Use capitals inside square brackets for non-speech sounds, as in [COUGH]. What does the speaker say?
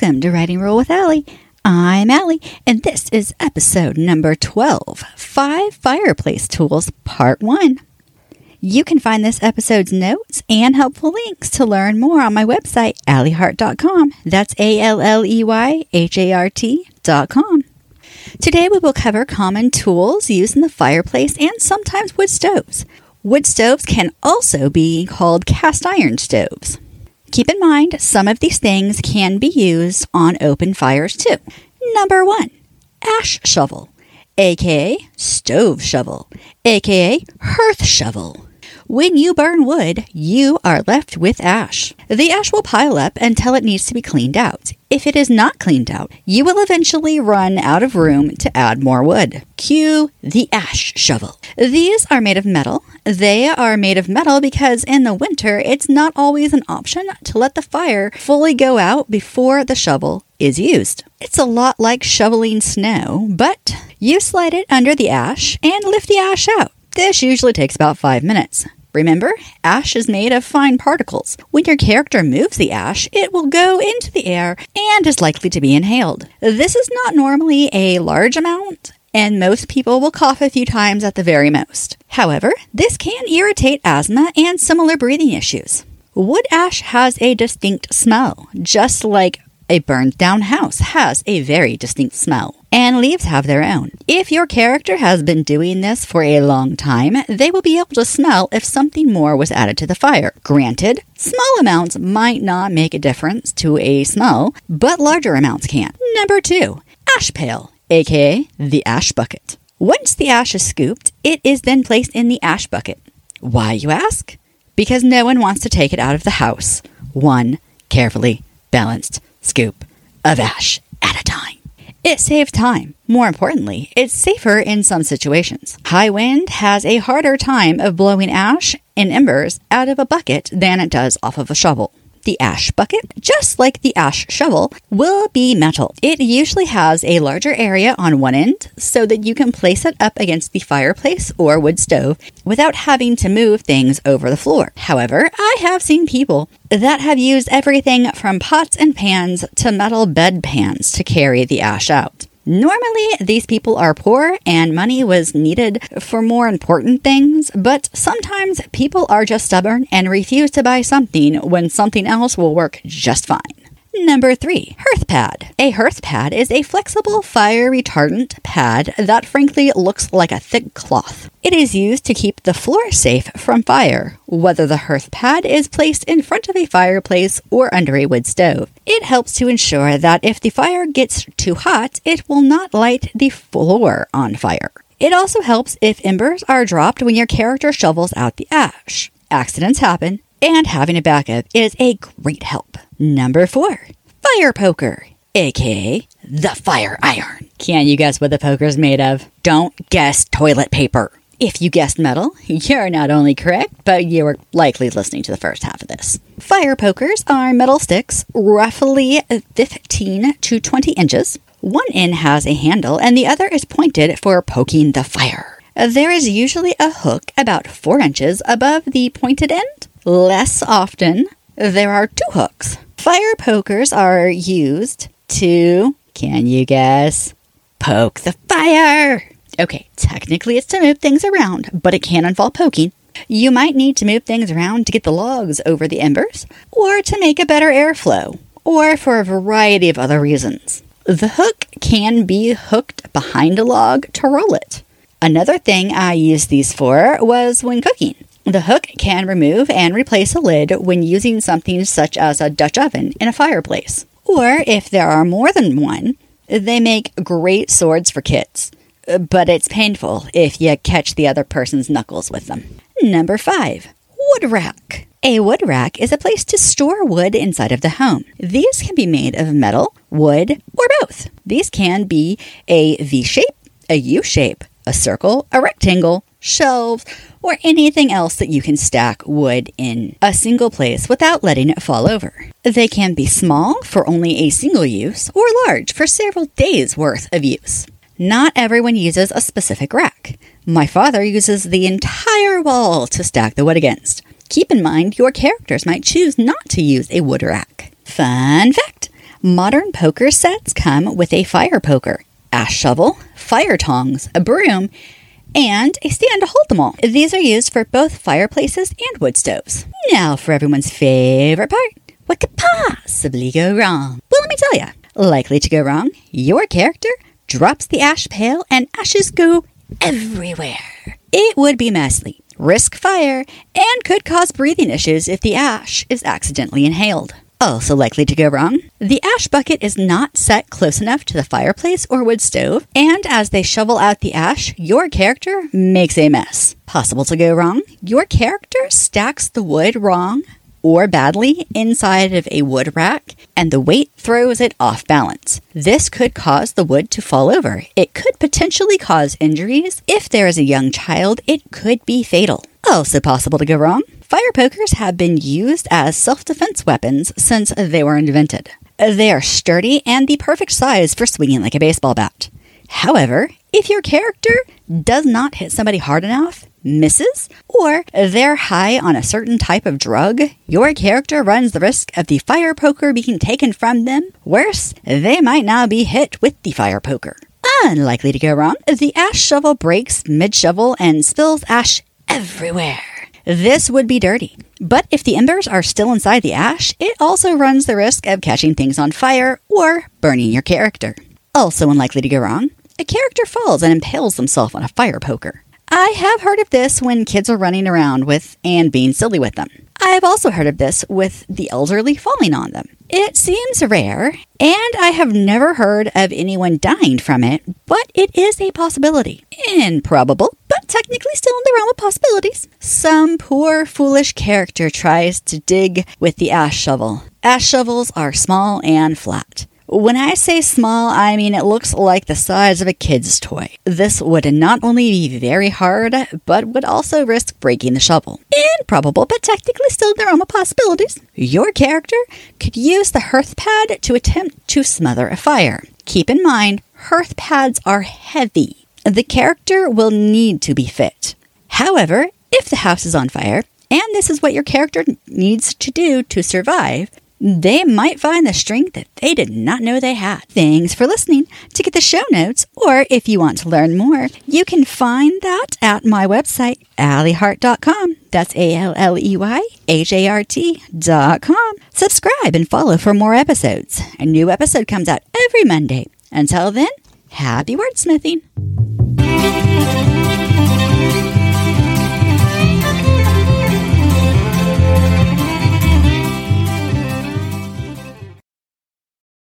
Welcome to Writing Rule with Alley. I'm Alley, and this is episode number 12 Five Fireplace Tools, Part 1. You can find this episode's notes and helpful links to learn more on my website, alleyhart.com. That's A L L E Y H A R T.com. Today we will cover common tools used in the fireplace and sometimes wood stoves. Wood stoves can also be called cast iron stoves. Keep in mind, some of these things can be used on open fires too. Number one, ash shovel, aka stove shovel, aka hearth shovel. When you burn wood, you are left with ash. The ash will pile up until it needs to be cleaned out. If it is not cleaned out, you will eventually run out of room to add more wood. Cue the ash shovel. These are made of metal. They are made of metal because in the winter, it's not always an option to let the fire fully go out before the shovel is used. It's a lot like shoveling snow, but you slide it under the ash and lift the ash out. This usually takes about five minutes. Remember, ash is made of fine particles. When your character moves the ash, it will go into the air and is likely to be inhaled. This is not normally a large amount, and most people will cough a few times at the very most. However, this can irritate asthma and similar breathing issues. Wood ash has a distinct smell, just like a burned down house has a very distinct smell, and leaves have their own. If your character has been doing this for a long time, they will be able to smell if something more was added to the fire. Granted, small amounts might not make a difference to a smell, but larger amounts can. Number two, ash pail, aka the ash bucket. Once the ash is scooped, it is then placed in the ash bucket. Why, you ask? Because no one wants to take it out of the house. One carefully balanced scoop of ash at a time. It saves time. More importantly, it's safer in some situations. High wind has a harder time of blowing ash and embers out of a bucket than it does off of a shovel. The ash bucket, just like the ash shovel, will be metal. It usually has a larger area on one end so that you can place it up against the fireplace or wood stove without having to move things over the floor. However, I have seen people that have used everything from pots and pans to metal bed pans to carry the ash out. Normally, these people are poor and money was needed for more important things, but sometimes people are just stubborn and refuse to buy something when something else will work just fine. Number three, hearth pad. A hearth pad is a flexible fire retardant pad that frankly looks like a thick cloth. It is used to keep the floor safe from fire, whether the hearth pad is placed in front of a fireplace or under a wood stove. It helps to ensure that if the fire gets too hot, it will not light the floor on fire. It also helps if embers are dropped when your character shovels out the ash. Accidents happen, and having a backup is a great help. Number four, fire poker, aka the fire iron. Can you guess what the poker is made of? Don't guess toilet paper. If you guessed metal, [LAUGHS] you're not only correct, but you were likely listening to the first half of this. Fire pokers are metal sticks, roughly 15 to 20 inches. One end has a handle, and the other is pointed for poking the fire. There is usually a hook about 4 inches above the pointed end. Less often, there are two hooks. Fire pokers are used to, can you guess, poke the fire. Okay, technically it's to move things around, but it can involve poking. You might need to move things around to get the logs over the embers, or to make a better airflow, or for a variety of other reasons. The hook can be hooked behind a log to roll it. Another thing I used these for was when cooking. The hook can remove and replace a lid when using something such as a Dutch oven in a fireplace. Or if there are more than one, they make great swords for kids but it's painful if you catch the other person's knuckles with them. Number five, wood rack. A wood rack is a place to store wood inside of the home. These can be made of metal, wood, or both. These can be a V shape, a U shape, a circle, a rectangle, shelves, or anything else that you can stack wood in a single place without letting it fall over. They can be small for only a single use or large for several days worth of use. Not everyone uses a specific rack. My father uses the entire wall to stack the wood against. Keep in mind your characters might choose not to use a wood rack. Fun fact Modern poker sets come with a fire poker, ash shovel, fire tongs, a broom, and a stand to hold them all. These are used for both fireplaces and wood stoves. Now for everyone's favorite part. What could possibly go wrong? Well, let me tell you. Likely to go wrong, your character drops the ash pail and ashes go everywhere. It would be messy, risk fire, and could cause breathing issues if the ash is accidentally inhaled. Also likely to go wrong, the ash bucket is not set close enough to the fireplace or wood stove, and as they shovel out the ash, your character makes a mess. Possible to go wrong, your character stacks the wood wrong or badly inside of a wood rack, and the weight throws it off balance. This could cause the wood to fall over. It could potentially cause injuries. If there is a young child, it could be fatal. Also possible to go wrong, Fire pokers have been used as self defense weapons since they were invented. They are sturdy and the perfect size for swinging like a baseball bat. However, if your character does not hit somebody hard enough, misses, or they're high on a certain type of drug, your character runs the risk of the fire poker being taken from them. Worse, they might now be hit with the fire poker. Unlikely to go wrong, the ash shovel breaks mid shovel and spills ash everywhere. This would be dirty. But if the embers are still inside the ash, it also runs the risk of catching things on fire or burning your character. Also unlikely to go wrong, a character falls and impales themselves on a fire poker. I have heard of this when kids are running around with and being silly with them. I have also heard of this with the elderly falling on them. It seems rare, and I have never heard of anyone dying from it, but it is a possibility. Improbable, but technically still in the realm of possibilities. Some poor, foolish character tries to dig with the ash shovel. Ash shovels are small and flat. When I say small, I mean it looks like the size of a kid's toy. This would not only be very hard, but would also risk breaking the shovel. Improbable, but technically still in the realm of possibilities. Your character could use the hearth pad to attempt to smother a fire. Keep in mind, hearth pads are heavy. The character will need to be fit. However, if the house is on fire, and this is what your character needs to do to survive, they might find the strength that they did not know they had. Thanks for listening. To get the show notes, or if you want to learn more, you can find that at my website, alleyhart.com. That's A L L E Y H A R T.com. Subscribe and follow for more episodes. A new episode comes out every Monday. Until then, happy wordsmithing.